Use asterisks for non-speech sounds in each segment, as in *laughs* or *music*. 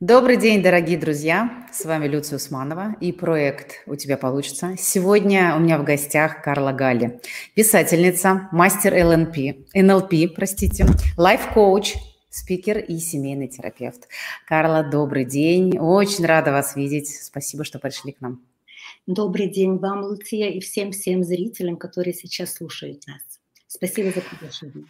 Добрый день, дорогие друзья! С вами Люция Усманова и проект «У тебя получится». Сегодня у меня в гостях Карла Галли, писательница, мастер ЛНП, НЛП, простите, лайф-коуч, спикер и семейный терапевт. Карла, добрый день. Очень рада вас видеть. Спасибо, что пришли к нам. Добрый день вам, Луция, и всем-всем зрителям, которые сейчас слушают нас. Спасибо за приглашение.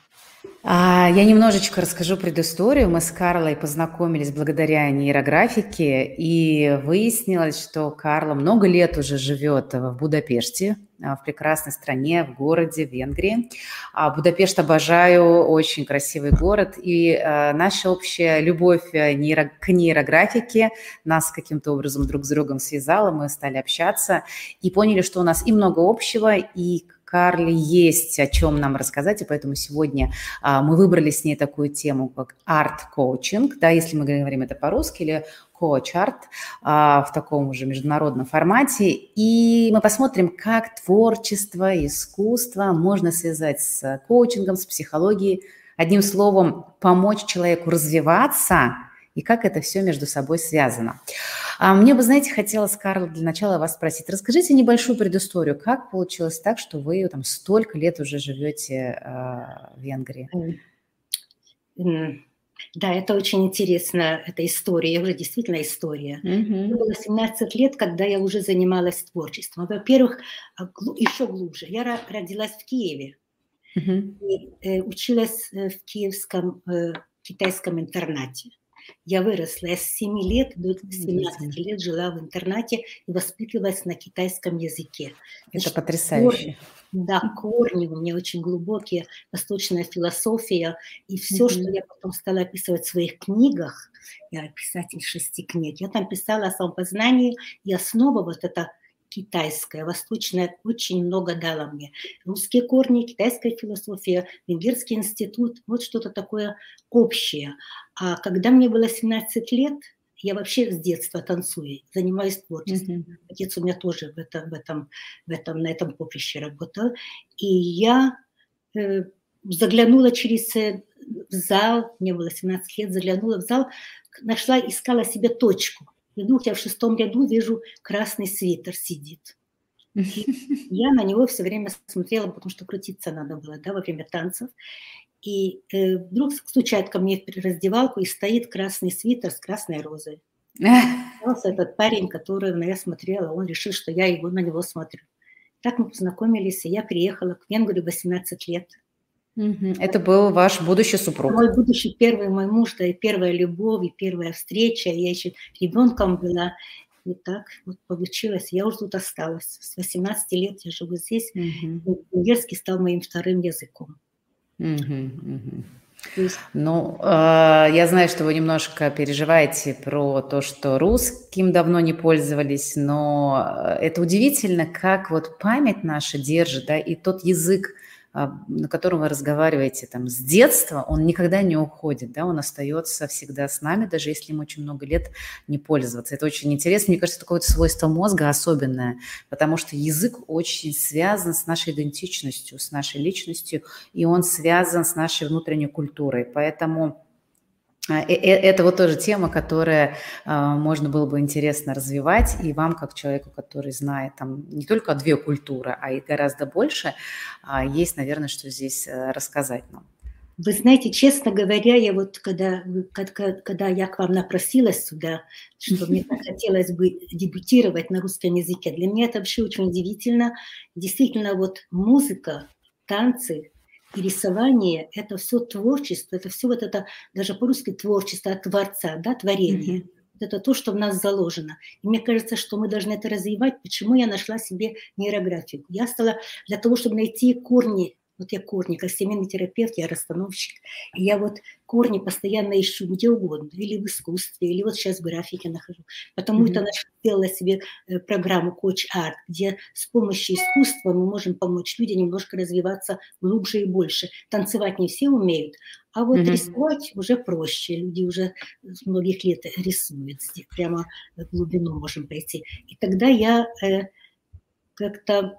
А, я немножечко расскажу предысторию. Мы с Карлой познакомились благодаря нейрографике, и выяснилось, что Карла много лет уже живет в Будапеште, а, в прекрасной стране, в городе, Венгрии. А Будапешт обожаю, очень красивый город, и наша общая любовь э, к нейрографике нас каким-то образом друг с другом связала, мы стали общаться и поняли, что у нас и много общего, и Карли есть о чем нам рассказать, и поэтому сегодня а, мы выбрали с ней такую тему, как арт-коучинг, да, если мы говорим это по-русски, или coach-art а, в таком уже международном формате. И мы посмотрим, как творчество, искусство можно связать с коучингом, с психологией. Одним словом, помочь человеку развиваться – и как это все между собой связано. А мне бы, знаете, хотелось, Карл, для начала вас спросить. Расскажите небольшую предысторию. Как получилось так, что вы там столько лет уже живете э, в Венгрии? Да, это очень интересно, эта история, уже действительно история. Mm-hmm. Мне было 17 лет, когда я уже занималась творчеством. Во-первых, а, еще глубже. Я родилась в Киеве mm-hmm. и э, училась э, в киевском э, китайском интернате. Я выросла. Я с 7 лет до 17 лет жила в интернате и воспитывалась на китайском языке. Это Значит, потрясающе. Корни, да, корни у меня очень глубокие, восточная философия. И все, mm-hmm. что я потом стала описывать в своих книгах, я писатель шести книг, я там писала о самопознании, и основа вот это китайская, восточная очень много дала мне. Русские корни, китайская философия, Венгерский институт, вот что-то такое общее. А когда мне было 17 лет, я вообще с детства танцую, занимаюсь творчеством. Mm-hmm. Отец у меня тоже в этом, в этом, в этом, на этом поприще работал. И я э, заглянула через э, зал, мне было 17 лет, заглянула в зал, нашла, искала себе точку – и вдруг я в шестом ряду вижу красный свитер сидит. И *laughs* я на него все время смотрела, потому что крутиться надо было да, во время танцев. И э, вдруг стучает ко мне в раздевалку, и стоит красный свитер с красной розой. *laughs* Этот парень, который на я смотрела, он решил, что я его на него смотрю. Так мы познакомились, и я приехала к Венгрию 18 лет. Это был ваш будущий супруг. Мой будущий первый мой муж, да, и первая любовь, и первая встреча. Я еще ребенком была. И так вот получилось. Я уже тут осталась. С 18 лет я живу здесь. Угу. Венгерский стал моим вторым языком. Угу, угу. Ну, э, я знаю, что вы немножко переживаете про то, что русским давно не пользовались, но э, это удивительно, как вот память наша держит, да, и тот язык, а, на котором вы разговариваете там с детства, он никогда не уходит, да, он остается всегда с нами, даже если им очень много лет не пользоваться. Это очень интересно. Мне кажется, это какое-то свойство мозга особенное, потому что язык очень связан с нашей идентичностью, с нашей личностью, и он связан с нашей внутренней культурой. Поэтому а, это вот тоже тема, которая а, можно было бы интересно развивать, и вам, как человеку, который знает там не только две культуры, а и гораздо больше, а, есть, наверное, что здесь э, рассказать нам. Вы знаете, честно говоря, я вот когда, когда, когда я к вам напросилась сюда, что мне хотелось бы дебютировать на русском языке, для меня это вообще очень удивительно. Действительно, вот музыка, танцы, и рисование – это все творчество, это все вот это, даже по-русски творчество от Творца, да, творение. Mm-hmm. Это то, что в нас заложено. И мне кажется, что мы должны это развивать. Почему я нашла себе нейрографику? Я стала для того, чтобы найти корни вот я корни, как семейный терапевт, я расстановщик. И я вот корни постоянно ищу где угодно, или в искусстве, или вот сейчас в графике нахожу. Потому mm-hmm. это сделала себе э, программу Coach Art, где с помощью искусства мы можем помочь людям немножко развиваться глубже и больше. Танцевать не все умеют, а вот mm-hmm. рисовать уже проще. Люди уже с многих лет рисуют, здесь прямо в глубину можем пойти. И тогда я э, как-то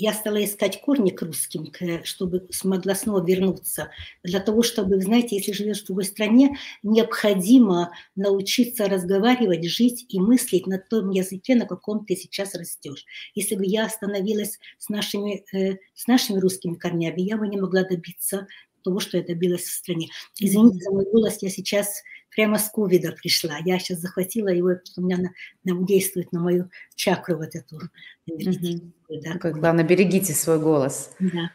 я стала искать корни к русским, чтобы смогла снова вернуться. Для того, чтобы, знаете, если живешь в другой стране, необходимо научиться разговаривать, жить и мыслить на том языке, на каком ты сейчас растешь. Если бы я остановилась с нашими, э, с нашими русскими корнями, я бы не могла добиться того, что я добилась в стране. Извините за мой голос, я сейчас прямо с ковида пришла. Я сейчас захватила его, у меня на, на, действует на мою чакру вот эту. Да. Ну, главное, берегите свой голос. Да.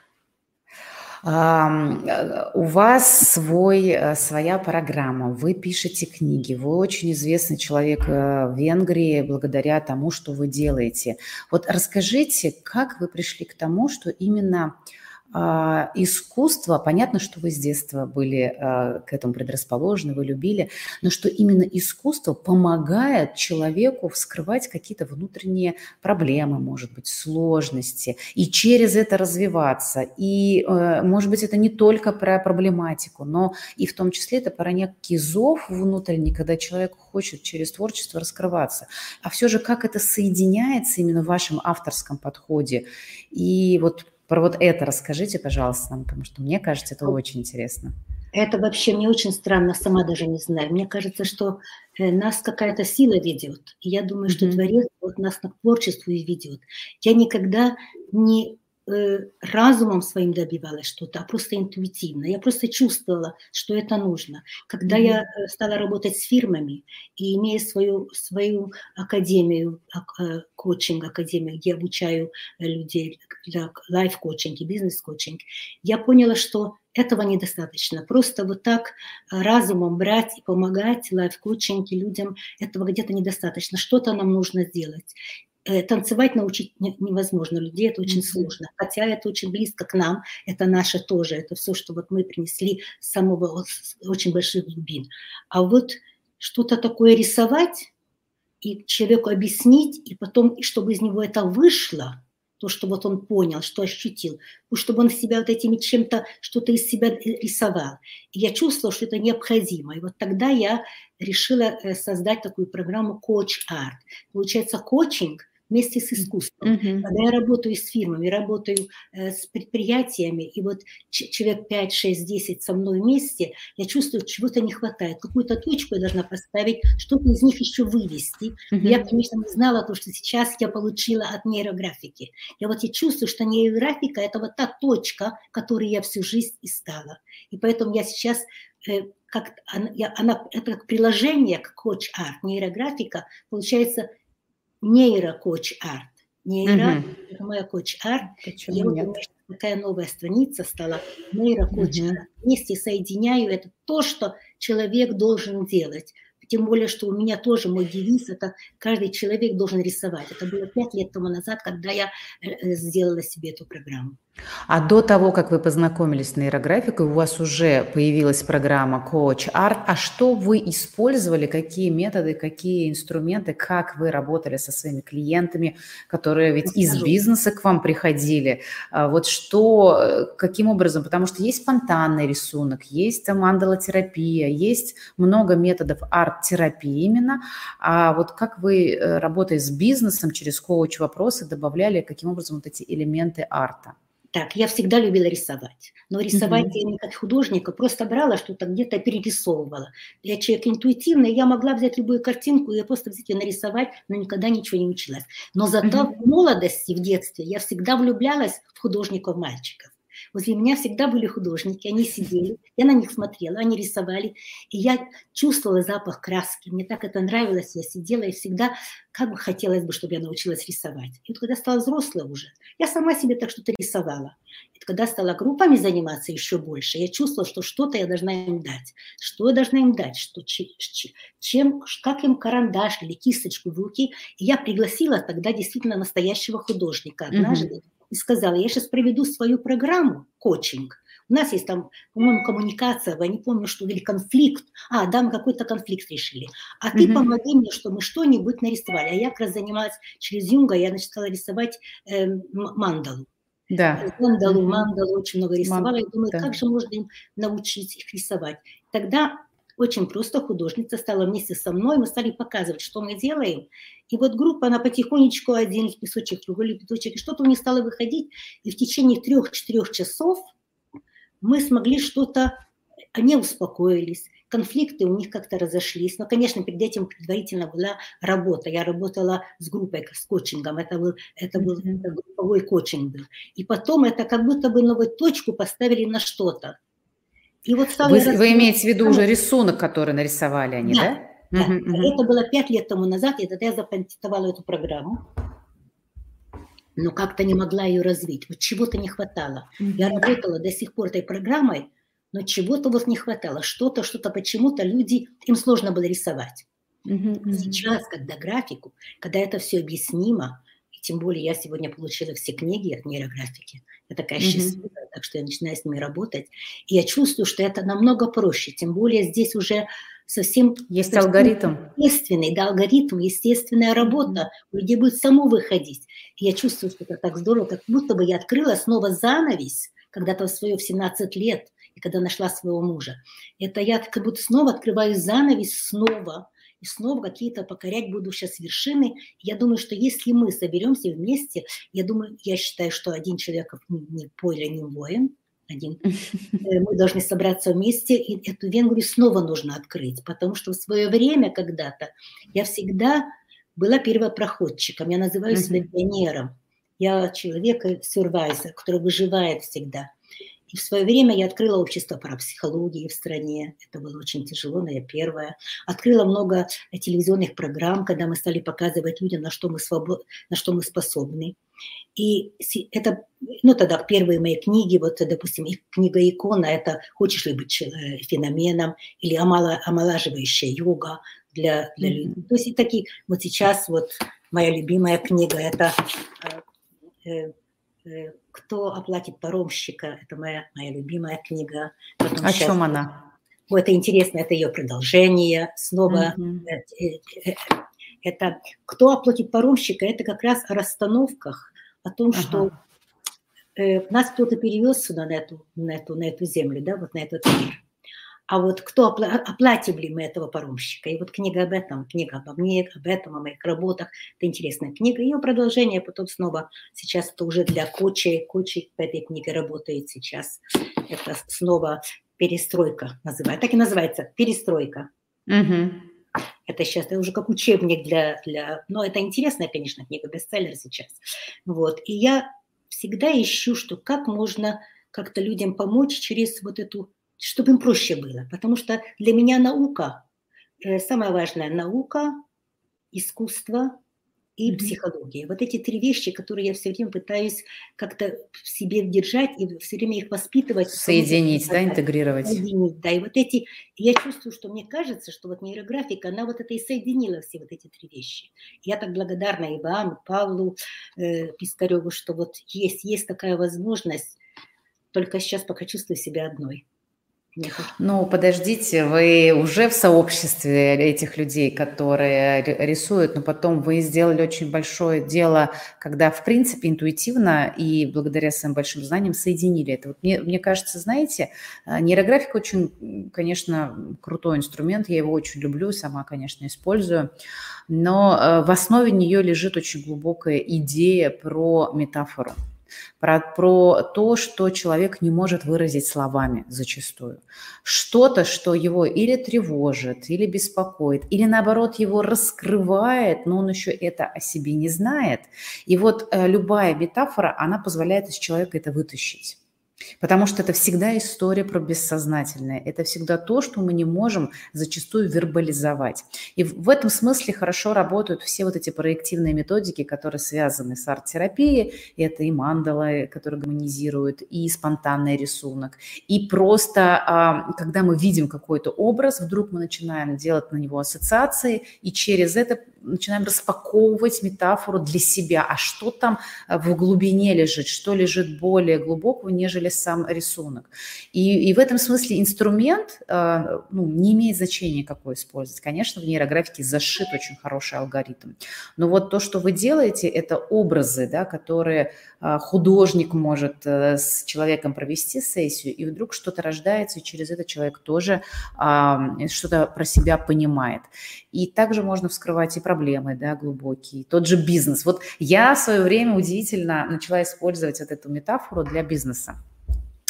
Uh, у вас свой, э, своя программа, вы пишете книги, вы очень известный человек э, в Венгрии благодаря тому, что вы делаете. Вот расскажите, как вы пришли к тому, что именно а, искусство, понятно, что вы с детства были а, к этому предрасположены, вы любили, но что именно искусство помогает человеку вскрывать какие-то внутренние проблемы, может быть, сложности, и через это развиваться. И, э, может быть, это не только про проблематику, но и в том числе это про некий зов внутренний, когда человек хочет через творчество раскрываться. А все же как это соединяется именно в вашем авторском подходе? И вот про вот это расскажите, пожалуйста, нам, потому что мне кажется, это очень интересно. Это вообще мне очень странно, сама даже не знаю. Мне кажется, что э, нас какая-то сила ведет. И я думаю, что mm-hmm. Творец вот нас на творчество и ведет. Я никогда не разумом своим добивалась что-то, а просто интуитивно. Я просто чувствовала, что это нужно. Когда mm-hmm. я э, стала работать с фирмами и имея свою, свою академию, э, коучинг академию, где обучаю людей для лайф-коучинг и бизнес-коучинг, я поняла, что этого недостаточно. Просто вот так разумом брать и помогать лайф-коучинге людям, этого где-то недостаточно. Что-то нам нужно сделать. Э, танцевать научить невозможно, людей это очень mm-hmm. сложно, хотя это очень близко к нам, это наше тоже, это все, что вот мы принесли с самого с очень больших глубин. А вот что-то такое рисовать и человеку объяснить, и потом, чтобы из него это вышло, то, что вот он понял, что ощутил, чтобы он себя вот этими чем-то, что-то из себя рисовал. И я чувствовала, что это необходимо. И вот тогда я решила э, создать такую программу Coach Art. Получается, коучинг – вместе с искусством. Mm-hmm. Когда я работаю с фирмами, работаю э, с предприятиями, и вот человек 5, 6, 10 со мной вместе, я чувствую, чего-то не хватает. Какую-то точку я должна поставить, что-то из них еще вывести. Mm-hmm. Я, конечно, не знала то, что сейчас я получила от нейрографики. Я вот я чувствую, что нейрографика – это вот та точка, которой я всю жизнь искала. И поэтому я сейчас э, как она, я, она, это как приложение к Coach Art, нейрографика, получается – нейро-coach-art. Нейро, угу. coach-art. И вот такая новая страница стала нейро-coach-art. Угу. Вместе соединяю это то, что человек должен делать. Тем более, что у меня тоже мой девиз – это каждый человек должен рисовать. Это было пять лет тому назад, когда я э, э, сделала себе эту программу. А до того, как вы познакомились с нейрографикой, у вас уже появилась программа Coach Art. А что вы использовали, какие методы, какие инструменты, как вы работали со своими клиентами, которые ведь Расскажу. из бизнеса к вам приходили? А вот что, каким образом? Потому что есть спонтанный рисунок, есть мандалотерапия, есть много методов арт-терапии именно. А вот как вы, э, работая с бизнесом через коуч-вопросы, добавляли каким образом вот эти элементы арта? Так, я всегда любила рисовать. Но рисовать mm-hmm. я не как художника, просто брала что-то где-то перерисовывала. Я человек интуитивный, я могла взять любую картинку и просто взять ее нарисовать, но никогда ничего не училась. Но зато mm-hmm. в молодости, в детстве я всегда влюблялась в художников-мальчиков. Возле меня всегда были художники, они сидели, я на них смотрела, они рисовали, и я чувствовала запах краски, мне так это нравилось, я сидела и всегда, как бы хотелось бы, чтобы я научилась рисовать. И вот когда стала взрослой уже, я сама себе так что-то рисовала. И когда стала группами заниматься еще больше, я чувствовала, что что-то я должна им дать. Что я должна им дать? Что, чем, как им карандаш или кисточку в руки. И я пригласила тогда действительно настоящего художника однажды. Mm-hmm и сказала, я сейчас проведу свою программу, коучинг. У нас есть там, по-моему, коммуникация, я не помню, что, или конфликт. А, да, мы какой-то конфликт решили. А ты mm-hmm. помоги мне, что мы что-нибудь нарисовали. А я как раз занималась через Юнга, я начала рисовать э, мандалу. Да. Мандалу, мандалу очень много рисовала. Манд... Я думаю, да. как же можно им научить их рисовать? Тогда очень просто художница стала вместе со мной, мы стали показывать, что мы делаем. И вот группа, она потихонечку один песочек, другой песочек, и что-то у них стало выходить. И в течение трех-четырех часов мы смогли что-то, они успокоились, конфликты у них как-то разошлись. Но, конечно, перед этим предварительно была работа. Я работала с группой, с коучингом. Это был, это был это групповой коучинг был. И потом это как будто бы новую точку поставили на что-то. И вот вы, вы имеете в виду уже рисунок, который нарисовали они, да? Да, да. Угу, это было пять лет тому назад, и тогда я запатентовала эту программу но как-то не могла ее развить. Вот чего-то не хватало. Я работала до сих пор этой программой, но чего-то вот не хватало. Что-то, что-то почему-то люди, им сложно было рисовать. Сейчас, когда графику, когда это все объяснимо, тем более я сегодня получила все книги от нейрографики, я такая счастливая, так что я начинаю с ними работать, и я чувствую, что это намного проще, тем более здесь уже совсем... Есть совсем алгоритм. Естественный, да, алгоритм, естественная работа. У людей будет само выходить. И я чувствую, что это так здорово, как будто бы я открыла снова занавес, когда-то в свое в 17 лет, и когда нашла своего мужа. Это я как будто снова открываю занавес снова, и снова какие-то покорять буду сейчас вершины. Я думаю, что если мы соберемся вместе, я думаю, я считаю, что один человек не поле, не воин, один. *laughs* Э, мы должны собраться вместе, и эту Венгрию снова нужно открыть, потому что в свое время когда-то я всегда была первопроходчиком, я называю себя пионером. Я человек survivor, который выживает всегда. И в свое время я открыла общество парапсихологии в стране. Это было очень тяжело, но я первая. Открыла много телевизионных программ, когда мы стали показывать людям, на что мы, свобод... на что мы способны. И это, ну тогда первые мои книги, вот, допустим, книга икона, это «Хочешь ли быть э, феноменом?» или «Омолаживающая йога для, для людей». То есть и такие, вот сейчас вот моя любимая книга, это э, э, «Кто оплатит паромщика?» Это моя, моя любимая книга. Потом О сейчас, чем она? Вот, это интересно, это ее продолжение. Снова mm-hmm. это «Кто оплатит паромщика?» Это как раз о расстановках о том, ага. что нас кто-то перевез сюда, на эту, на, эту, на эту землю, да, вот на этот мир. А вот кто опла- оплатим ли мы этого паромщика? И вот книга об этом, книга обо мне, об этом, о моих работах. Это интересная книга. Ее продолжение потом снова, сейчас это уже для Кочи. Кочи по этой книге работает сейчас. Это снова перестройка называется. Так и называется, перестройка. Угу. Это сейчас это уже как учебник для, для... Но это интересная, конечно, книга, бестселлер сейчас. Вот. И я всегда ищу, что как можно как-то людям помочь через вот эту... Чтобы им проще было. Потому что для меня наука, э, самая важная наука, искусство и mm-hmm. психология. Вот эти три вещи, которые я все время пытаюсь как-то в себе держать и все время их воспитывать. Соединить, да, интегрировать. Соединить, да. И вот эти, я чувствую, что мне кажется, что вот нейрографика, она вот это и соединила все вот эти три вещи. Я так благодарна Ивану, Павлу э, Пискареву, что вот есть, есть такая возможность, только сейчас пока чувствую себя одной. Ну, подождите, вы уже в сообществе этих людей, которые рисуют, но потом вы сделали очень большое дело, когда, в принципе, интуитивно и благодаря своим большим знаниям соединили это. Вот мне, мне кажется, знаете, э, нейрографика очень, конечно, крутой инструмент, я его очень люблю, сама, конечно, использую, но э, в основе нее лежит очень глубокая идея про метафору про, про то, что человек не может выразить словами зачастую. Что-то, что его или тревожит, или беспокоит, или наоборот его раскрывает, но он еще это о себе не знает. И вот э, любая метафора, она позволяет из человека это вытащить. Потому что это всегда история про бессознательное. Это всегда то, что мы не можем зачастую вербализовать. И в этом смысле хорошо работают все вот эти проективные методики, которые связаны с арт-терапией. Это и мандала, которые гармонизируют, и спонтанный рисунок. И просто, а, когда мы видим какой-то образ, вдруг мы начинаем делать на него ассоциации, и через это начинаем распаковывать метафору для себя, а что там э, в глубине лежит, что лежит более глубокого, нежели сам рисунок. И, и в этом смысле инструмент э, ну, не имеет значения, какой использовать. Конечно, в нейрографике зашит очень хороший алгоритм. Но вот то, что вы делаете, это образы, да, которые э, художник может с человеком провести сессию, и вдруг что-то рождается, и через это человек тоже что-то про себя понимает. И также можно вскрывать и проблемы, да, глубокие, тот же бизнес. Вот я в свое время удивительно начала использовать вот эту метафору для бизнеса.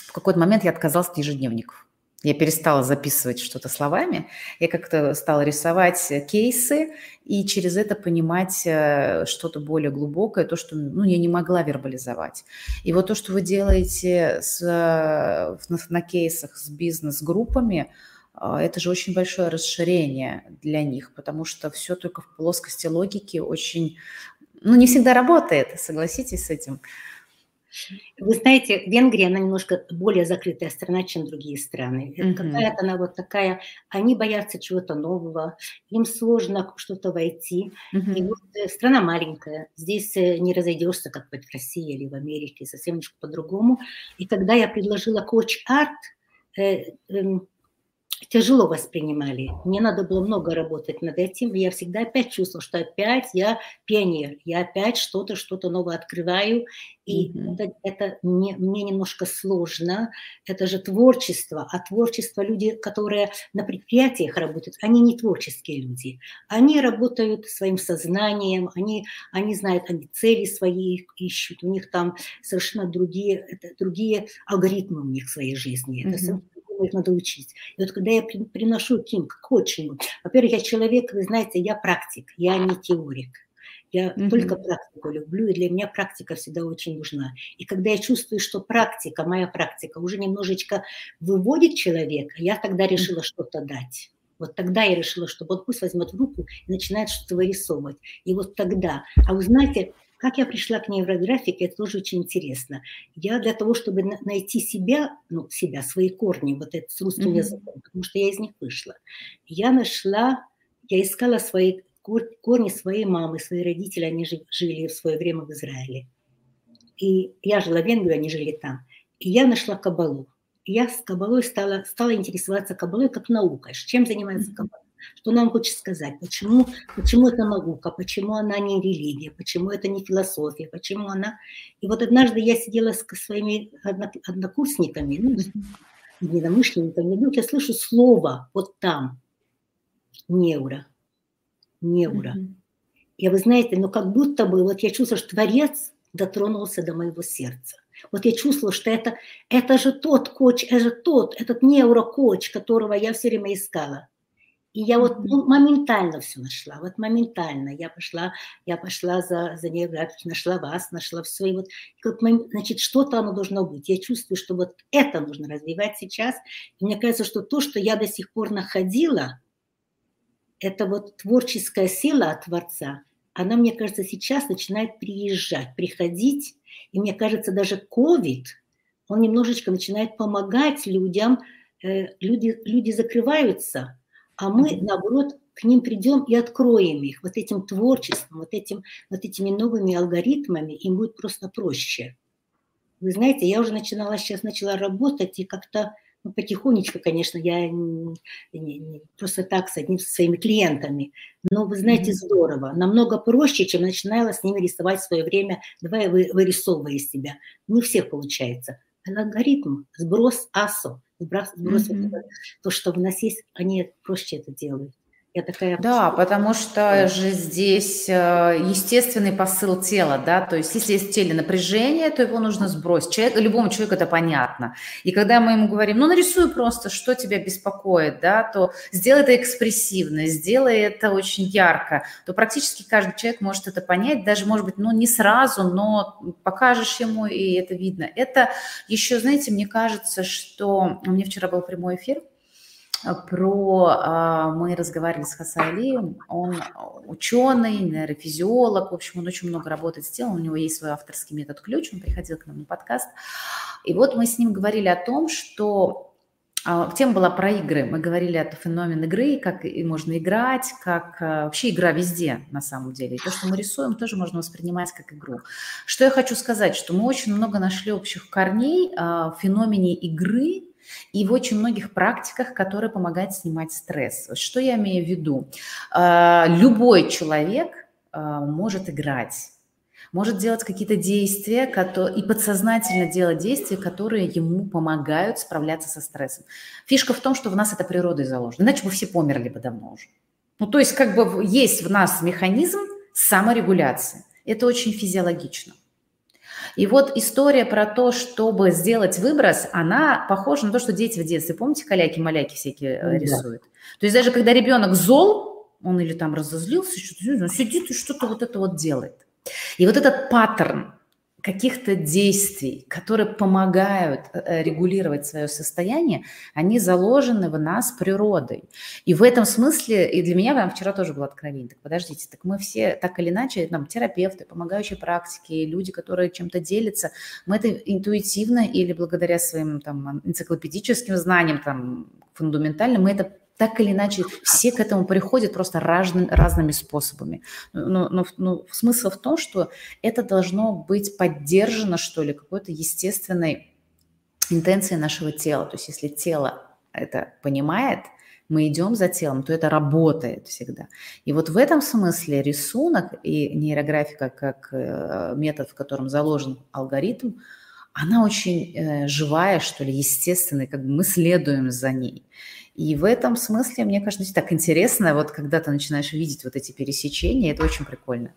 В какой-то момент я отказалась от ежедневников. Я перестала записывать что-то словами, я как-то стала рисовать кейсы и через это понимать э, что-то более глубокое, то, что ну, я не могла вербализовать. И вот то, что вы делаете с, на, на кейсах с бизнес-группами, это же очень большое расширение для них, потому что все только в плоскости логики очень, ну, не всегда работает, согласитесь с этим. Вы знаете, Венгрия, она немножко более закрытая страна, чем другие страны. Mm-hmm. Какая-то она вот такая, они боятся чего-то нового, им сложно что-то войти. Mm-hmm. И вот э, страна маленькая, здесь э, не разойдешься, как в России или в Америке, совсем немножко по-другому. И когда я предложила коуч-арт, тяжело воспринимали. Мне надо было много работать над этим. Я всегда опять чувствовала, что опять я пионер, я опять что-то, что-то новое открываю. И mm-hmm. это, это мне, мне немножко сложно. Это же творчество. А творчество люди, которые на предприятиях работают, они не творческие люди. Они работают своим сознанием, они, они знают, они цели свои ищут. У них там совершенно другие, это, другие алгоритмы у них в своей жизни. Mm-hmm. Их надо учить. И вот когда я приношу к ним, к коучингу, во-первых, я человек, вы знаете, я практик, я не теорик. Я mm-hmm. только практику люблю, и для меня практика всегда очень нужна. И когда я чувствую, что практика, моя практика уже немножечко выводит человека, я тогда решила mm-hmm. что-то дать. Вот тогда я решила, что он пусть возьмет в руку и начинает что-то вырисовывать. И вот тогда. А вы знаете, как я пришла к нейрографике, это тоже очень интересно. Я для того, чтобы найти себя, ну, себя, свои корни, вот это с русским mm-hmm. языком, потому что я из них вышла, я нашла, я искала свои корни своей мамы, свои родители, они жили в свое время в Израиле. И я жила в Венгрии, они жили там. И я нашла кабалу. И я с кабалой стала, стала интересоваться кабалой как наукой. Чем занимается кабала? Что нам хочет сказать? Почему, почему это наука? Почему она не религия? Почему это не философия? Почему она... И вот однажды я сидела с своими однокурсниками, ну, единомышленниками, вдруг я слышу слово вот там. Неура. Неура. Mm-hmm. И вы знаете, ну как будто бы, вот я чувствую, что Творец дотронулся до моего сердца. Вот я чувствовала, что это, это же тот коч, это же тот, этот неурокоч, которого я все время искала. И я вот ну, моментально все нашла, вот моментально. Я пошла, я пошла за, за географию, нашла вас, нашла все. И вот, как, значит, что-то оно должно быть. Я чувствую, что вот это нужно развивать сейчас. И мне кажется, что то, что я до сих пор находила, это вот творческая сила от Творца, она, мне кажется, сейчас начинает приезжать, приходить. И мне кажется, даже COVID, он немножечко начинает помогать людям. Э, люди, люди закрываются, а мы, наоборот, к ним придем и откроем их вот этим творчеством, вот, этим, вот этими новыми алгоритмами, им будет просто проще. Вы знаете, я уже начинала, сейчас начала работать, и как-то ну, потихонечку, конечно, я не, не, не, просто так с одним со своими клиентами. Но вы знаете, mm-hmm. здорово. Намного проще, чем начинала с ними рисовать в свое время, давай вы, вырисовывая из себя. Не у всех получается. Алгоритм, сброс АСО, сброс, сброс mm-hmm. то, что у нас есть, они проще это делают. Я такая... Да, потому что же здесь э, естественный посыл тела, да, то есть если есть в теле напряжение, то его нужно сбросить. Человек, любому человеку это понятно. И когда мы ему говорим, ну нарисуй просто, что тебя беспокоит, да, то сделай это экспрессивно, сделай это очень ярко, то практически каждый человек может это понять, даже, может быть, ну не сразу, но покажешь ему, и это видно. Это еще, знаете, мне кажется, что... У меня вчера был прямой эфир, про, а, мы разговаривали с Хасалием, он ученый, нейрофизиолог, в общем, он очень много работает с телом, у него есть свой авторский метод ключ, он приходил к нам на подкаст, и вот мы с ним говорили о том, что а, тема была про игры. Мы говорили о феномен игры, как и можно играть, как а, вообще игра везде на самом деле. И то, что мы рисуем, тоже можно воспринимать как игру. Что я хочу сказать, что мы очень много нашли общих корней в феномене игры и в очень многих практиках, которые помогают снимать стресс. Что я имею в виду? Любой человек может играть может делать какие-то действия и подсознательно делать действия, которые ему помогают справляться со стрессом. Фишка в том, что в нас это природой заложено, иначе бы все померли бы давно уже. Ну, то есть как бы есть в нас механизм саморегуляции. Это очень физиологично. И вот история про то, чтобы сделать выброс, она похожа на то, что дети в детстве, помните, каляки-маляки всякие да. рисуют? То есть даже когда ребенок зол, он или там разозлился, что-то, он сидит и что-то вот это вот делает. И вот этот паттерн каких-то действий, которые помогают э, регулировать свое состояние, они заложены в нас природой. И в этом смысле, и для меня прям вчера тоже было откровение, так подождите, так мы все так или иначе, там, терапевты, помогающие практики, люди, которые чем-то делятся, мы это интуитивно или благодаря своим там энциклопедическим знаниям, там, фундаментально, мы это так или иначе все к этому приходят просто разными, разными способами. Но, но, но смысл в том, что это должно быть поддержано, что ли, какой-то естественной интенцией нашего тела. То есть если тело это понимает, мы идем за телом, то это работает всегда. И вот в этом смысле рисунок и нейрографика как э, метод, в котором заложен алгоритм, она очень э, живая, что ли, естественная, как бы мы следуем за ней. И в этом смысле, мне кажется, так интересно, вот когда ты начинаешь видеть вот эти пересечения, это очень прикольно.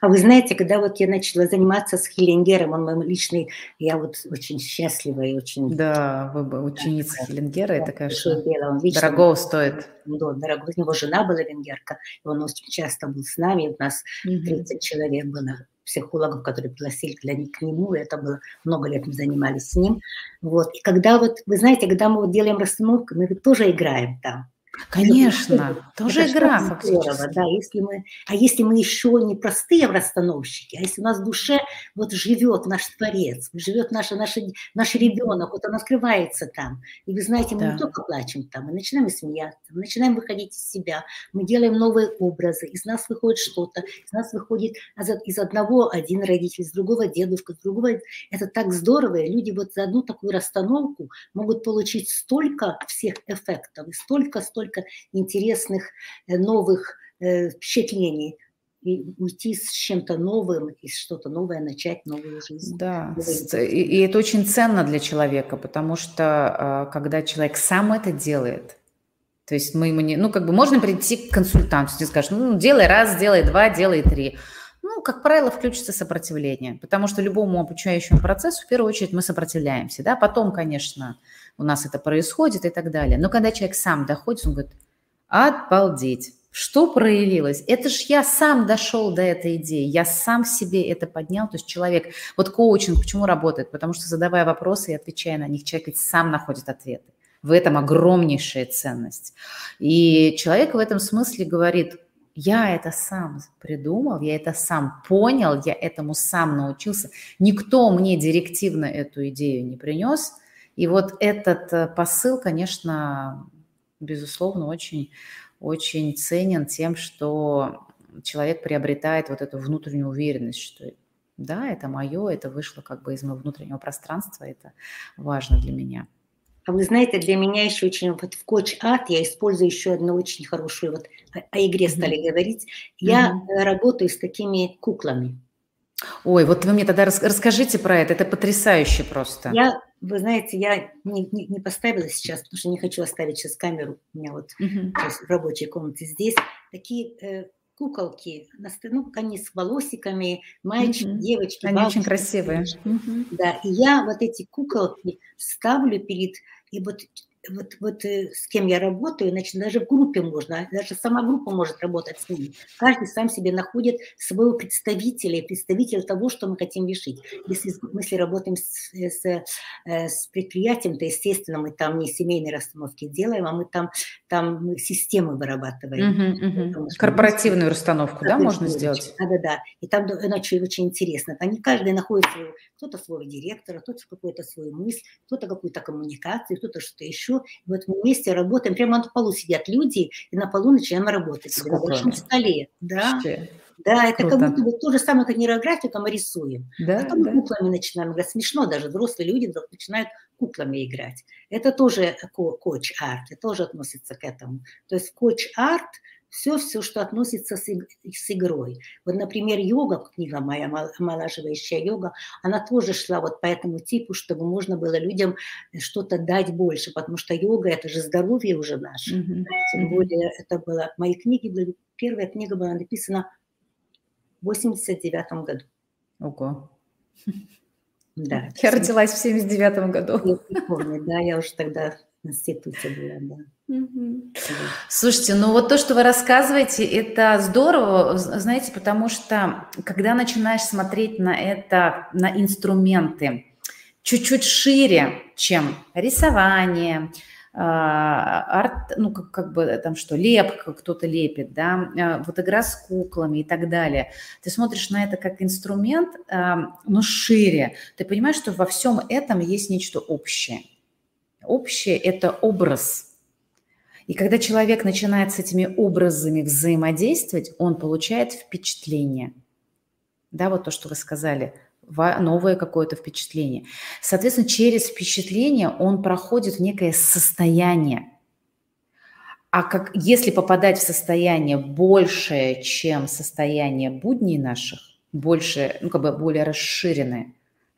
А вы знаете, когда вот я начала заниматься с Хиллингером, он мой личный, я вот очень счастлива и очень... Да, вы ученица да, Хиллингера, это, конечно, дело. Он вечно, дорого стоит. Да, дорого. У него жена была венгерка, и он очень часто был с нами, у нас 30 человек было психологов, которые пригласили для них к нему, и это было много лет мы занимались с ним. Вот. И когда вот, вы знаете, когда мы вот делаем расстановку, мы тоже играем там. Конечно, тоже игра фактически. да, если мы, а если мы еще не простые расстановщики, а если у нас в душе вот живет наш Творец, живет наш, наш, наш ребенок, вот он открывается там, и вы знаете, мы да. не только плачем там, мы начинаем смеяться, мы начинаем выходить из себя, мы делаем новые образы, из нас выходит что-то, из нас выходит из одного один родитель, из другого дедушка, из другого. Это так здорово, и люди вот за одну такую расстановку могут получить столько всех эффектов, и столько, столько столько интересных э, новых э, впечатлений и уйти с чем-то новым и что-то новое начать новую жизнь. Да, и, и это очень ценно для человека, потому что а, когда человек сам это делает, то есть мы ему не, ну как бы можно прийти к консультанту, ты скажешь, ну делай раз, делай два, делай три. Ну, как правило, включится сопротивление, потому что любому обучающему процессу в первую очередь мы сопротивляемся, да, потом, конечно, у нас это происходит и так далее. Но когда человек сам доходит, он говорит, обалдеть, что проявилось? Это ж я сам дошел до этой идеи, я сам себе это поднял. То есть человек, вот коучинг почему работает? Потому что задавая вопросы и отвечая на них, человек ведь сам находит ответы. В этом огромнейшая ценность. И человек в этом смысле говорит, я это сам придумал, я это сам понял, я этому сам научился. Никто мне директивно эту идею не принес, и вот этот э, посыл, конечно, безусловно, очень, очень ценен тем, что человек приобретает вот эту внутреннюю уверенность, что да, это мое, это вышло как бы из моего внутреннего пространства, это важно для меня. А вы знаете, для меня еще очень вот в коч арт я использую еще одну очень хорошую вот о игре стали mm-hmm. говорить. Я mm-hmm. работаю с такими куклами. Ой, вот вы мне тогда расскажите про это, это потрясающе просто. Я вы знаете, я не, не, не поставила сейчас, потому что не хочу оставить сейчас камеру. У меня вот uh-huh. в рабочей комнате здесь такие э, куколки, ну, они с волосиками, мальчики, uh-huh. девочки. Они бабушки, очень красивые. Uh-huh. Да, и я вот эти куколки ставлю перед, и вот вот, вот э, с кем я работаю, значит, даже в группе можно, даже сама группа может работать с ними. Каждый сам себе находит своего представителя, представителя того, что мы хотим решить. Если мы если работаем с, с, э, с предприятием, то, естественно, мы там не семейные расстановки делаем, а мы там, там мы системы вырабатываем. Uh-huh, uh-huh. Корпоративную расстановку, да, можно сделать? Да-да-да. И там очень, очень интересно. Они каждый находит кто-то своего директора, кто-то какой-то свою мысль, кто-то какую-то коммуникацию, кто-то что-то еще еще. Вот мы вместе работаем, прямо на полу сидят люди, и на полу начинаем работать. На большом столе. Да. Да, это Круто. как будто бы то же самое, как нейрографика, мы рисуем. Да, Потом да. куклами начинаем играть. Смешно даже, взрослые люди вдруг начинают куклами играть. Это тоже coach-art, это тоже относится к этому. То есть коуч-арт – все-все, что относится с, с игрой. Вот, например, йога, книга моя «Омолаживающая йога», она тоже шла вот по этому типу, чтобы можно было людям что-то дать больше, потому что йога – это же здоровье уже наше. Mm-hmm. Тем более это было... Мои книги были... Первая книга была написана в 89 году. Ого. Да. Я родилась в 79 году. Я помню, да, я уже тогда институте была, да. Слушайте, ну вот то, что вы рассказываете, это здорово, знаете, потому что когда начинаешь смотреть на это, на инструменты чуть-чуть шире, чем рисование, а, арт, ну как, как бы там что, лепка кто-то лепит, да, а, вот игра с куклами и так далее. Ты смотришь на это как инструмент, а, но шире. Ты понимаешь, что во всем этом есть нечто общее. Общее – это образ – и когда человек начинает с этими образами взаимодействовать, он получает впечатление. Да, вот то, что вы сказали, новое какое-то впечатление. Соответственно, через впечатление он проходит в некое состояние. А как, если попадать в состояние большее, чем состояние будней наших, больше, ну, как бы более расширенное,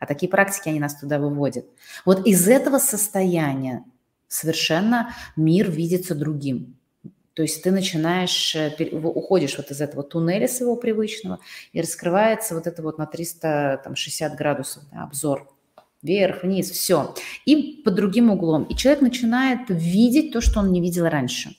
а такие практики, они нас туда выводят. Вот из этого состояния совершенно мир видится другим. То есть ты начинаешь, э, уходишь вот из этого туннеля своего привычного, и раскрывается вот это вот на 360 градусов да, обзор. Вверх, вниз, все. И под другим углом. И человек начинает видеть то, что он не видел раньше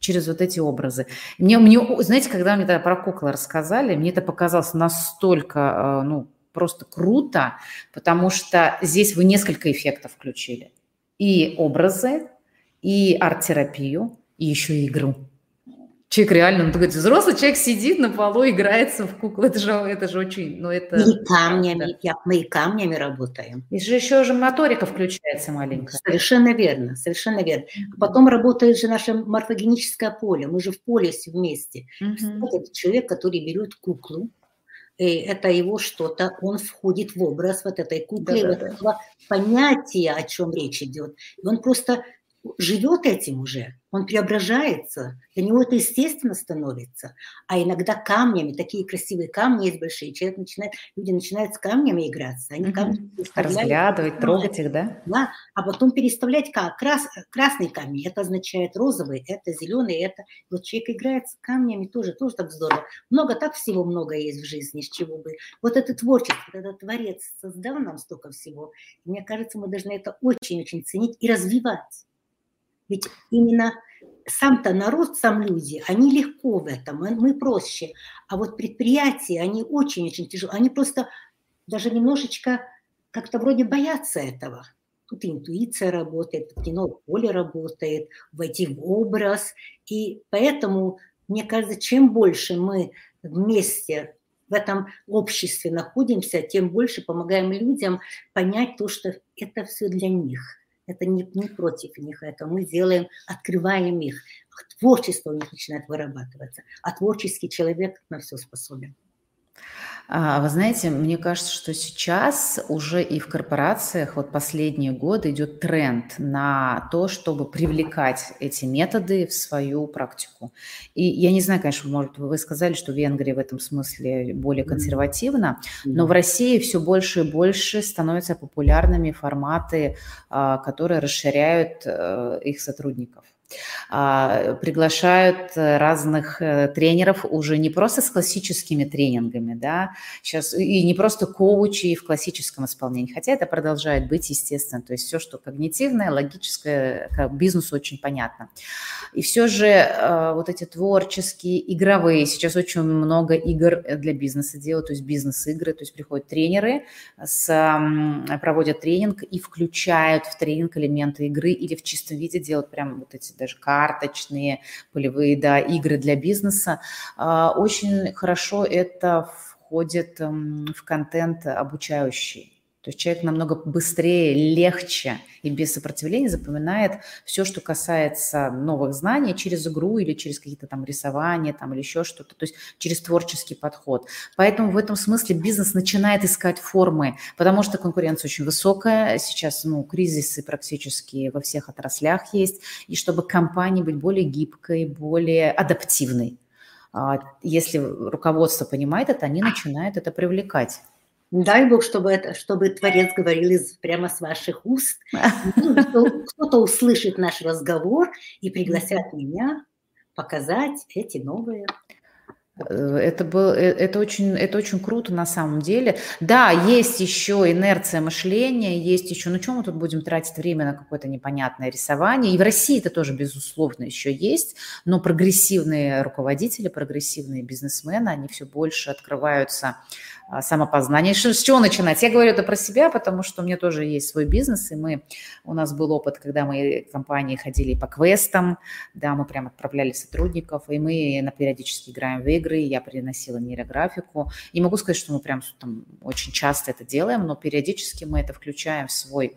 через вот эти образы. Мне, мне, знаете, когда мне тогда про куклы рассказали, мне это показалось настолько, э, ну, просто круто, потому что здесь вы несколько эффектов включили и образы, и арт-терапию, и еще и игру. Человек реально, ну, говорит, взрослый человек сидит на полу, играется в куклу. Это же, это же очень, ну, это... И камнями, я, мы и камнями работаем. И же еще же моторика включается маленькая. Совершенно верно, совершенно верно. Потом работает же наше морфогеническое поле. Мы же в поле все вместе. Mm-hmm. Это человек, который берет куклу, это его что-то, он входит в образ вот этой куклы, да, вот да, этого да. понятия, о чем речь идет. И он просто живет этим уже, он преображается, для него это естественно становится. А иногда камнями, такие красивые камни есть большие, человек начинает, люди начинают с камнями играться. Они камни Разглядывать, трогать их, да? Да, а потом переставлять как крас, красный камень, это означает розовый, это зеленый, это... Вот человек играет с камнями тоже, тоже так здорово. Много, так всего много есть в жизни, с чего бы. Вот это творчество, этот творец создал нам столько всего. Мне кажется, мы должны это очень-очень ценить и развивать. Ведь именно сам-то народ, сам люди, они легко в этом, мы проще. А вот предприятия, они очень-очень тяжелые. Они просто даже немножечко как-то вроде боятся этого. Тут интуиция работает, кино поле работает, войти в образ. И поэтому, мне кажется, чем больше мы вместе в этом обществе находимся, тем больше помогаем людям понять то, что это все для них – это не, не против них, это мы делаем, открываем их. Творчество у них начинает вырабатываться, а творческий человек на все способен. А, вы знаете, мне кажется, что сейчас уже и в корпорациях вот последние годы идет тренд на то, чтобы привлекать эти методы в свою практику. И я не знаю, конечно, может, вы сказали, что Венгрия в этом смысле более консервативна, но в России все больше и больше становятся популярными форматы, а, которые расширяют э, их сотрудников. А, приглашают э, разных э, тренеров уже не просто с классическими тренингами, да, сейчас и не просто коучи в классическом исполнении, хотя это продолжает быть естественно, то есть все, что когнитивное, логическое, как бизнесу очень понятно. И все же э, вот эти творческие, игровые, сейчас очень много игр для бизнеса делают, то есть бизнес-игры, то есть приходят тренеры, с, проводят тренинг и включают в тренинг элементы игры или в чистом виде делают прям вот эти даже карточные, полевые, да, игры для бизнеса. А, очень хорошо это входит эм, в контент обучающий. То есть человек намного быстрее, легче и без сопротивления запоминает все, что касается новых знаний через игру или через какие-то там рисования там, или еще что-то, то есть через творческий подход. Поэтому в этом смысле бизнес начинает искать формы, потому что конкуренция очень высокая, сейчас ну, кризисы практически во всех отраслях есть, и чтобы компании быть более гибкой, более адаптивной. А, если руководство понимает это, они начинают это привлекать. Дай Бог, чтобы, это, чтобы Творец говорил из, прямо с ваших уст. Ну, кто-то услышит наш разговор и пригласят меня показать эти новые это, был, э, это, очень, это очень круто на самом деле. Да, есть еще инерция мышления, есть еще, ну что мы тут будем тратить время на какое-то непонятное рисование. И в России это тоже, безусловно, еще есть, но прогрессивные руководители, прогрессивные бизнесмены, они все больше открываются а, самопознание. С чего начинать? Я говорю это про себя, потому что у меня тоже есть свой бизнес, и мы, у нас был опыт, когда мы компании ходили по квестам, да, мы прям отправляли сотрудников, и мы на периодически играем в игры, я приносила нейрографику. Не могу сказать, что мы прям там очень часто это делаем, но периодически мы это включаем в свой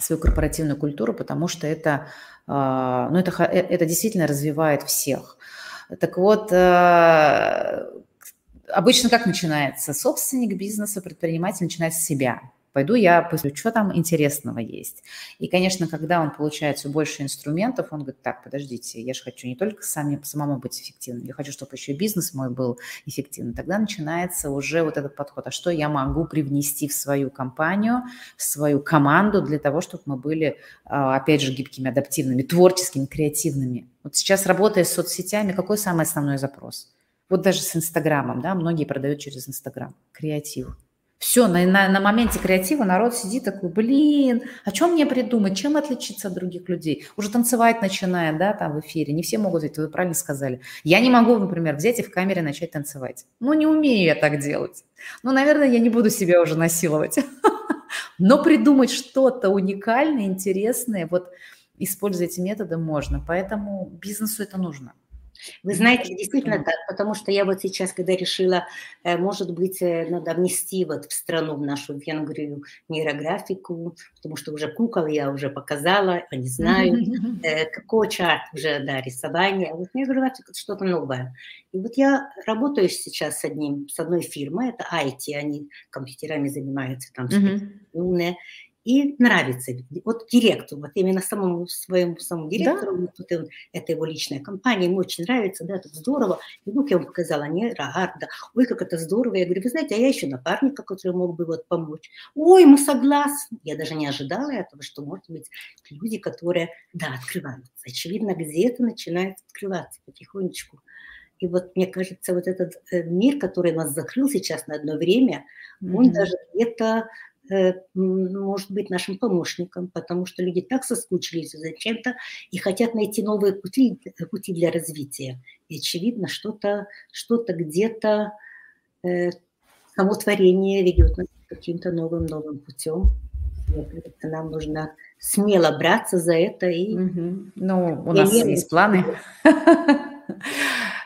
свою корпоративную культуру, потому что это, а, ну, это, э, это действительно развивает всех. Так вот, э, Обычно как начинается? Собственник бизнеса, предприниматель начинает с себя. Пойду я посмотрю, что там интересного есть. И, конечно, когда он получает все больше инструментов, он говорит, так, подождите, я же хочу не только сами, самому быть эффективным, я хочу, чтобы еще и бизнес мой был эффективным. Тогда начинается уже вот этот подход, а что я могу привнести в свою компанию, в свою команду для того, чтобы мы были, а, опять же, гибкими, адаптивными, творческими, креативными. Вот сейчас, работая с соцсетями, какой самый основной запрос? Вот даже с Инстаграмом, да, многие продают через Инстаграм, креатив. Все, на, на, на моменте креатива народ сидит такой, блин, о чем мне придумать, чем отличиться от других людей? Уже танцевать начинает, да, там в эфире. Не все могут, ведь вы правильно сказали. Я не могу, например, взять и в камере начать танцевать. Ну, не умею я так делать. Ну, наверное, я не буду себя уже насиловать. *laughs* Но придумать что-то уникальное, интересное, вот используя эти методы можно. Поэтому бизнесу это нужно. Вы знаете, действительно так, потому что я вот сейчас, когда решила, э, может быть, э, надо внести вот в страну, в нашу Венгрию нейрографику, потому что уже кукол я уже показала, они знают, э, какой чат уже, да, рисование, а вот нейрографика – это что-то новое. И вот я работаю сейчас с одним, с одной фирмой, это IT, они компьютерами занимаются, там, умные, и нравится. Вот директору, вот именно самому своему самому директору, да? вот он, это его личная компания, ему очень нравится, да, это здорово. И вдруг я ему показала, не, да, ой, как это здорово. Я говорю, вы знаете, а я еще напарника, который мог бы вот помочь. Ой, мы согласны. Я даже не ожидала этого, что, может быть, люди, которые, да, открываются. Очевидно, где-то начинает открываться потихонечку. И вот мне кажется, вот этот э, мир, который нас закрыл сейчас на одно время, mm-hmm. он даже где-то Э, может быть нашим помощником, потому что люди так соскучились за чем-то и хотят найти новые пути, пути для развития. И очевидно, что-то что где-то э, само творение ведет нас каким-то новым-новым путем. Нам нужно смело браться за это и... Угу. Ну, у нас есть планы. *laughs*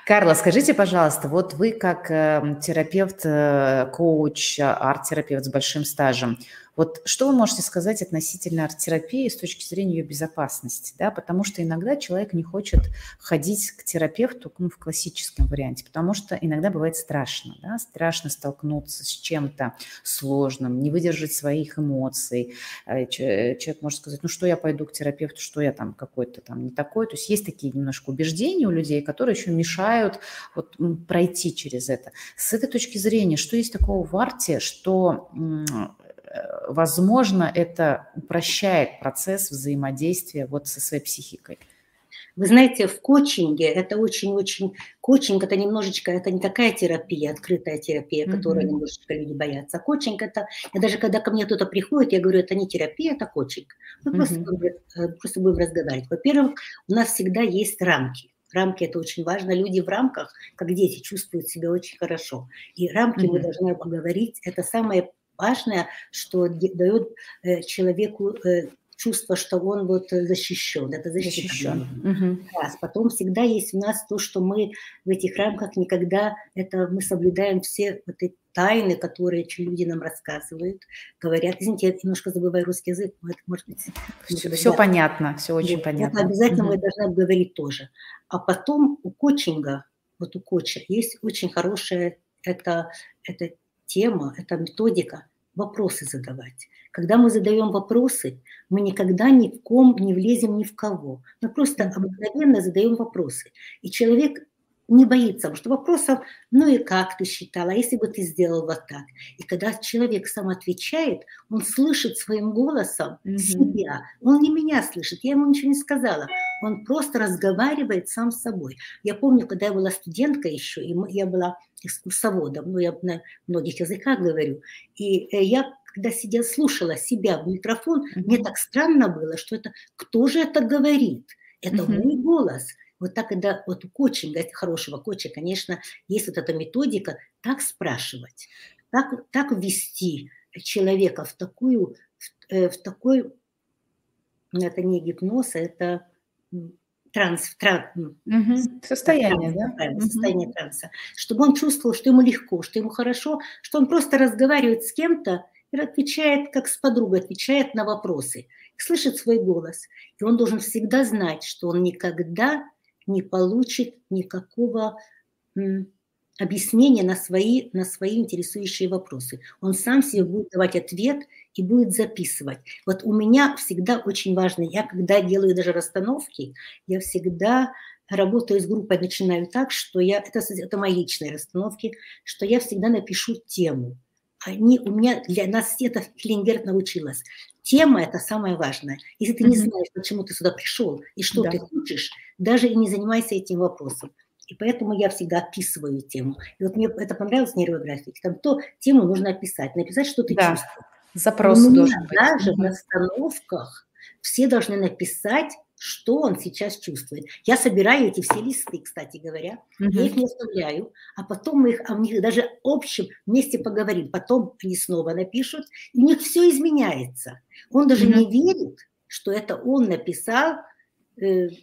Карла, скажите, пожалуйста, вот вы как э, терапевт, э, коуч, арт-терапевт с большим стажем, вот что вы можете сказать относительно арт-терапии с точки зрения ее безопасности? Да? Потому что иногда человек не хочет ходить к терапевту ну, в классическом варианте, потому что иногда бывает страшно. Да? Страшно столкнуться с чем-то сложным, не выдержать своих эмоций. Э, человек может сказать, ну что я пойду к терапевту, что я там какой-то там не такой. То есть есть такие немножко убеждения у людей, которые еще мешают вот, пройти через это. С этой точки зрения, что есть такого в арте, что возможно, это упрощает процесс взаимодействия вот со своей психикой. Вы знаете, в коучинге это очень-очень... Коучинг – это немножечко, это не такая терапия, открытая терапия, которой mm-hmm. немножечко люди боятся. Коучинг – это... Я даже когда ко мне кто-то приходит, я говорю, это не терапия, это коучинг. Мы mm-hmm. просто, будем, э, просто будем разговаривать. Во-первых, у нас всегда есть рамки. Рамки – это очень важно. Люди в рамках, как дети, чувствуют себя очень хорошо. И рамки mm-hmm. мы должны поговорить. Это самое важное, что дает э, человеку э, чувство, что он вот защищен. Это защищен. Угу. Да, потом всегда есть у нас то, что мы в этих рамках никогда, это мы соблюдаем все вот эти тайны, которые люди нам рассказывают, говорят. Извините, я немножко забываю русский язык, но это может быть... Все, все понятно, все очень вот, понятно. Это обязательно mm-hmm. мы должны говорить тоже. А потом у коучинга, вот у коуча есть очень хорошая это, это тема, это методика вопросы задавать. Когда мы задаем вопросы, мы никогда ни в ком не влезем ни в кого. Мы просто обыкновенно задаем вопросы. И человек не боится, потому что вопросов, ну и как ты считала, если бы ты сделал вот так. И когда человек сам отвечает, он слышит своим голосом mm-hmm. себя. Он не меня слышит, я ему ничего не сказала. Он просто разговаривает сам с собой. Я помню, когда я была студенткой еще, и я была экскурсоводом, ну я на многих языках говорю, и э, я когда сидела, слушала себя в микрофон, mm-hmm. мне так странно было, что это кто же это говорит? Это mm-hmm. мой голос. Вот так, когда вот у коучинга, хорошего коуча, конечно, есть вот эта методика, так спрашивать, так, так ввести человека в такую, в, э, в такой, это не гипноз, это транс, транс угу. состояние, транс, да? Транс, состояние угу. транса, чтобы он чувствовал, что ему легко, что ему хорошо, что он просто разговаривает с кем-то и отвечает, как с подругой, отвечает на вопросы, слышит свой голос. И он должен всегда знать, что он никогда не получит никакого объяснения на свои, на свои интересующие вопросы. Он сам себе будет давать ответ и будет записывать. Вот у меня всегда очень важно, я когда делаю даже расстановки, я всегда работаю с группой, начинаю так, что я, это, это мои личные расстановки, что я всегда напишу тему. Они, у меня для нас это Клингерт научилась. Тема – это самое важное. Если ты не знаешь, почему ты сюда пришел и что да. ты хочешь, даже и не занимайся этим вопросом. И поэтому я всегда описываю тему. И вот мне это понравилось в нейрографике. Там то тему нужно описать, написать, что ты да. чувствуешь. Запрос должен быть. Даже в расстановках все должны написать, что он сейчас чувствует. Я собираю эти все листы, кстати говоря, угу. я их не оставляю, а потом мы их, а у них даже общем вместе поговорим, потом они снова напишут, и у них все изменяется. Он даже угу. не верит, что это он написал,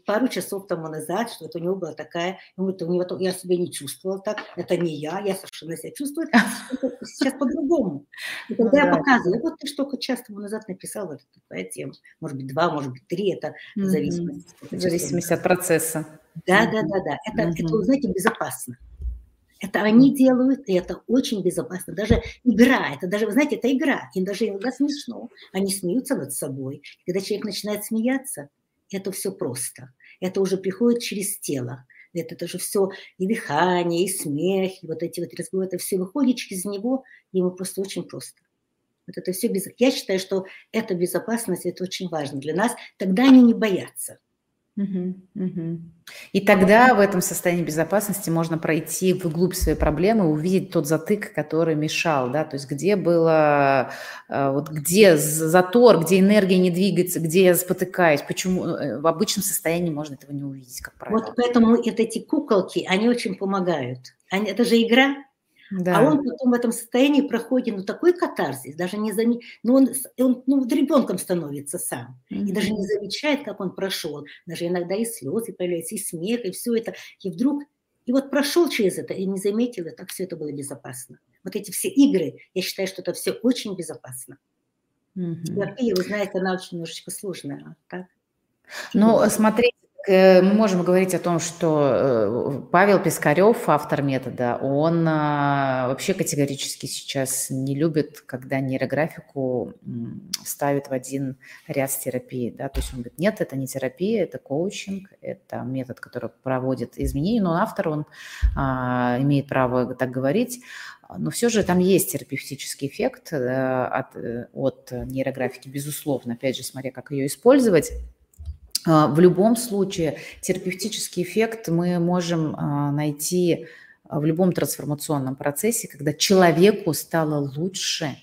пару часов тому назад, что вот у него была такая, ну, это у него, я себя не чувствовала так, это не я, я совершенно себя чувствую, *laughs* сейчас по-другому. И когда я показываю, вот ты что то час тому назад написал, вот такая тема, может быть, два, может быть, три, это в зависимости. В зависимости от процесса. Да, да, да, да, это, это, знаете, безопасно. Это они делают, и это очень безопасно. Даже игра, это даже, вы знаете, это игра. Им даже иногда смешно. Они смеются над собой. Когда человек начинает смеяться, это все просто. Это уже приходит через тело. Это тоже все и дыхание, и смех, и вот эти вот разговоры, это все выходит через него, ему просто очень просто. Вот это все без... Я считаю, что эта безопасность, это очень важно для нас. Тогда они не боятся. И тогда в этом состоянии безопасности можно пройти вглубь своей проблемы, увидеть тот затык, который мешал, да, то есть где было, э, вот где затор, где энергия не двигается, где я спотыкаюсь, почему э, в обычном состоянии можно этого не увидеть, как правило. Вот поэтому вот эти куколки, они очень помогают. Они, это же игра, а да. А он потом в этом состоянии проходит ну, такой катарсис, даже не зам... ну, он, он ну, ребенком становится сам. Mm-hmm. И даже не замечает, как он прошел. Даже иногда и слезы появляются, и смех, и все это. И вдруг, и вот прошел через это, и не заметил, и так все это было безопасно. Вот эти все игры, я считаю, что это все очень безопасно. Mm-hmm. Терапия, вы знаете, она очень немножечко сложная. Так? Ну, смотрите, мы можем говорить о том, что э, Павел Пискарев, автор метода, он а, вообще категорически сейчас не любит, когда нейрографику ставят в один ряд с терапией. Да? То есть он говорит, нет, это не терапия, это коучинг, это метод, который проводит изменения, но автор, он а, имеет право так говорить, но все же там есть терапевтический эффект э, от, от нейрографики, безусловно, опять же, смотря как ее использовать. А, в любом случае терапевтический эффект мы можем а, найти а, в любом трансформационном процессе, когда человеку стало лучше,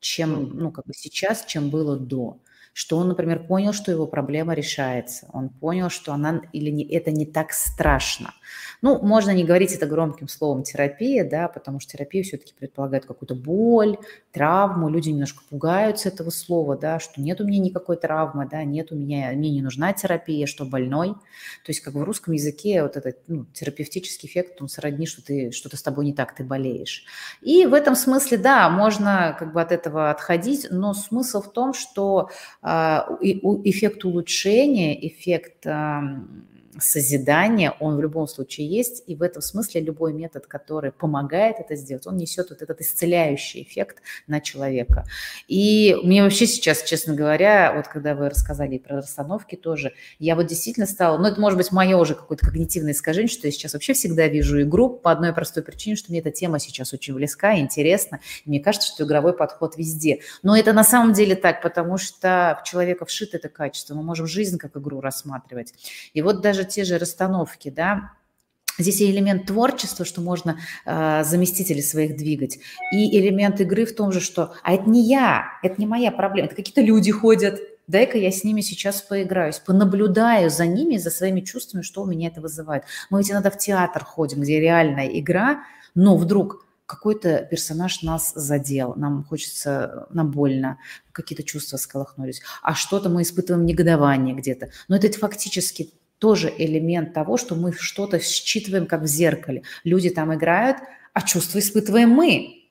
чем ну, как бы сейчас, чем было до. Что он, например, понял, что его проблема решается, он понял, что она или не, это не так страшно. Ну, можно не говорить это громким словом терапия, да, потому что терапия все-таки предполагает какую-то боль, травму, люди немножко пугаются этого слова, да, что нет у меня никакой травмы, да, нет у меня, мне не нужна терапия, что больной. То есть как в русском языке вот этот ну, терапевтический эффект, он сродни, что ты, что-то с тобой не так, ты болеешь. И в этом смысле, да, можно как бы от этого отходить, но смысл в том, что эффект улучшения, эффект э, созидания, он в любом случае есть, и в этом смысле любой метод, который помогает это сделать, он несет вот этот исцеляющий эффект на человека. И мне вообще сейчас, честно говоря, вот когда вы рассказали про расстановки тоже, я вот действительно стала, ну это может быть мое уже какое-то когнитивное искажение, что я сейчас вообще всегда вижу игру по одной простой причине, что мне эта тема сейчас очень близка, интересна, и мне кажется, что игровой подход везде. Но это на самом деле так, потому что в человека вшито это качество, мы можем жизнь как игру рассматривать. И вот даже даже те же расстановки, да, Здесь и элемент творчества, что можно э, заместители своих двигать, и элемент игры в том же, что «а это не я, это не моя проблема, это какие-то люди ходят, дай-ка я с ними сейчас поиграюсь, понаблюдаю за ними, за своими чувствами, что у меня это вызывает». Мы ведь иногда в театр ходим, где реальная игра, но вдруг какой-то персонаж нас задел, нам хочется, нам больно, какие-то чувства сколохнулись, а что-то мы испытываем негодование где-то. Но это фактически тоже элемент того, что мы что-то считываем как в зеркале. Люди там играют, а чувства испытываем мы.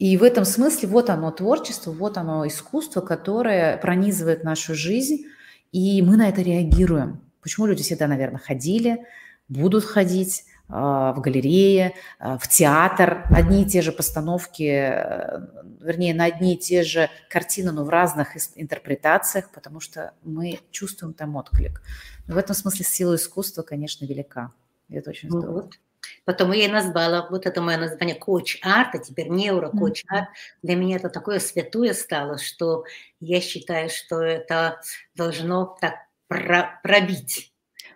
И в этом смысле вот оно творчество, вот оно искусство, которое пронизывает нашу жизнь, и мы на это реагируем. Почему люди всегда, наверное, ходили, будут ходить, в галерее, а, в театр, одни и те же постановки, э, вернее, на одни и те же картины, но в разных интерпретациях, потому что мы чувствуем там отклик. В этом смысле сила искусства, конечно, велика. И это очень здорово. Вот. Потому я и назвала, вот это мое название coach-art, а теперь нейро-coach-art. Для меня это такое святое стало, что я считаю, что это должно так пробить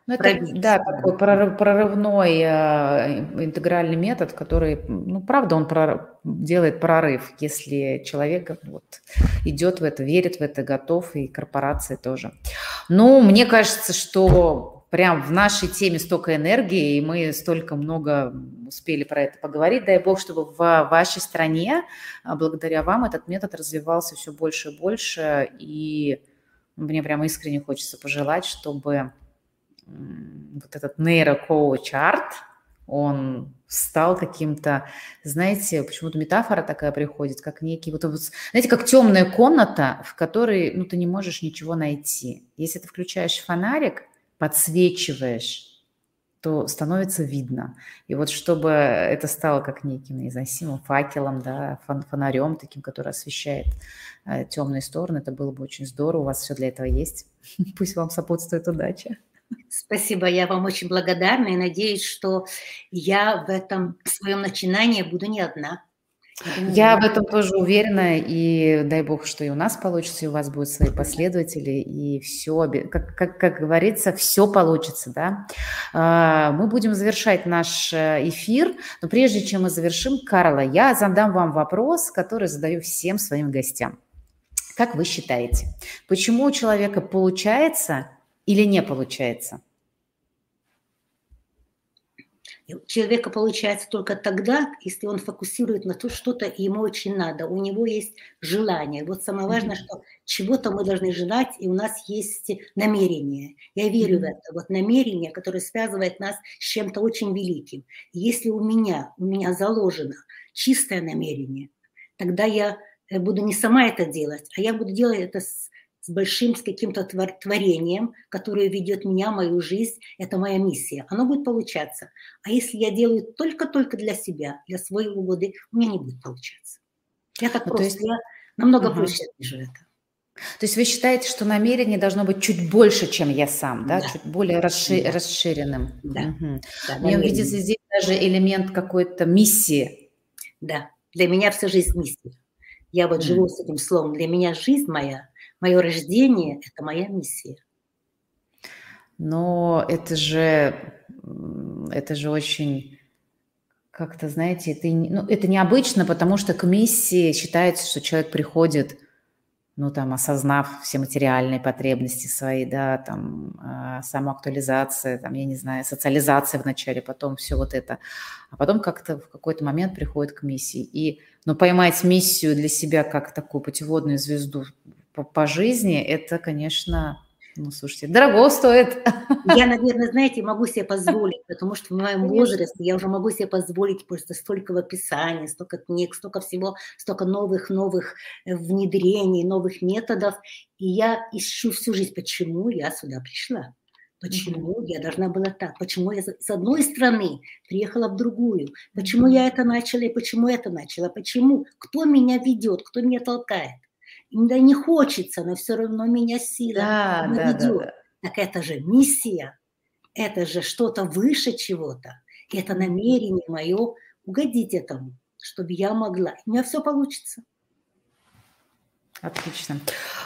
ну, это, да, такой прорывной э, интегральный метод, который, ну, правда, он прорыв, делает прорыв, если человек вот, идет в это, верит в это, готов, и корпорации тоже. Ну, мне кажется, что прям в нашей теме столько энергии, и мы столько много успели про это поговорить. Дай бог, чтобы в вашей стране, а, благодаря вам, этот метод развивался все больше и больше, и мне прямо искренне хочется пожелать, чтобы вот этот нейрокоуч-арт, он стал каким-то, знаете, почему-то метафора такая приходит, как некий, вот, вот, знаете, как темная комната, в которой, ну, ты не можешь ничего найти. Если ты включаешь фонарик, подсвечиваешь, то становится видно. И вот чтобы это стало как неким, не знаю, символом, факелом, да, фонарем таким, который освещает э, темные стороны, это было бы очень здорово. У вас все для этого есть. *laughs* Пусть вам сопутствует удача. Спасибо, я вам очень благодарна и надеюсь, что я в этом своем начинании буду не одна. Я в этом тоже уверена, и дай бог, что и у нас получится, и у вас будут свои последователи, и все, как, как, как говорится, все получится, да. А, мы будем завершать наш э, эфир, но прежде чем мы завершим, Карла, я задам вам вопрос, который задаю всем своим гостям. Как вы считаете, почему у человека получается или не получается? У человека получается только тогда, если он фокусирует на то, что-то ему очень надо. У него есть желание. Вот самое важное, что чего-то мы должны желать, и у нас есть намерение. Я верю в это. Вот намерение, которое связывает нас с чем-то очень великим. И если у меня, у меня заложено чистое намерение, тогда я э, буду не сама это делать, а я буду делать это с с большим с каким-то творением, которое ведет меня, мою жизнь, это моя миссия. Оно будет получаться. А если я делаю только-только для себя, для своей угоды, у меня не будет получаться. Я так ну, просто, есть... я намного угу. проще вижу это. То есть вы считаете, что намерение должно быть чуть больше, чем я сам, да, да. чуть более расши- да. расширенным? Да. Угу. да Мне видится здесь даже элемент какой-то миссии. Да, для меня вся жизнь миссия. Я вот mm. живу с этим словом. Для меня жизнь моя Мое рождение – это моя миссия. Но это же, это же очень, как-то, знаете, это, ну, это необычно, потому что к миссии считается, что человек приходит ну, там, осознав все материальные потребности свои, да, там, э, самоактуализация, там, я не знаю, социализация вначале, потом все вот это. А потом как-то в какой-то момент приходит к миссии. И, ну, поймать миссию для себя как такую путеводную звезду по, по жизни, это, конечно, ну, слушайте, дорого стоит. Я, наверное, знаете, могу себе позволить, потому что в моем возрасте я уже могу себе позволить просто столько в описании, столько книг, столько всего, столько новых-новых э, внедрений, новых методов. И я ищу всю жизнь, почему я сюда пришла. Почему mm-hmm. я должна была так? Почему я с одной стороны приехала в другую? Почему я это начала и почему это начала? Почему? Кто меня ведет? Кто меня толкает? Иногда не хочется, но все равно меня сила да, да, Да, да. Так это же миссия, это же что-то выше чего-то. Это намерение мое угодить этому, чтобы я могла. У меня все получится. Отлично.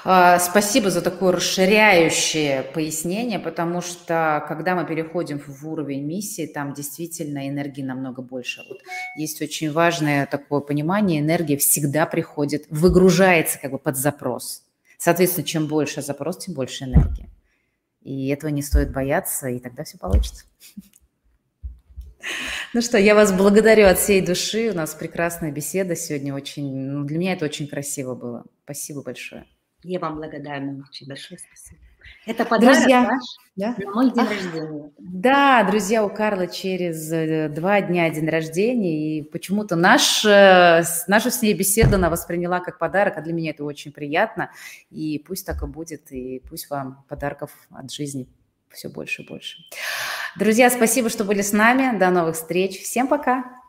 А, спасибо за такое расширяющее пояснение, потому что когда мы переходим в уровень миссии, там действительно энергии намного больше. Вот есть очень важное такое понимание, энергия всегда приходит, выгружается как бы под запрос. Соответственно, чем больше запрос, тем больше энергии. И этого не стоит бояться, и тогда все получится. Ну что, я вас благодарю от всей души. У нас прекрасная беседа сегодня. Очень, ну, для меня это очень красиво было. Спасибо большое. Я вам благодарна очень большое. Спасибо. Это подарок друзья, ваш да? на мой день а, рождения. Да, друзья, у Карла через э, два дня день рождения, и почему-то наш, э, наша с ней беседа она восприняла как подарок, а для меня это очень приятно. И пусть так и будет, и пусть вам подарков от жизни все больше и больше. Друзья, спасибо, что были с нами. До новых встреч. Всем пока.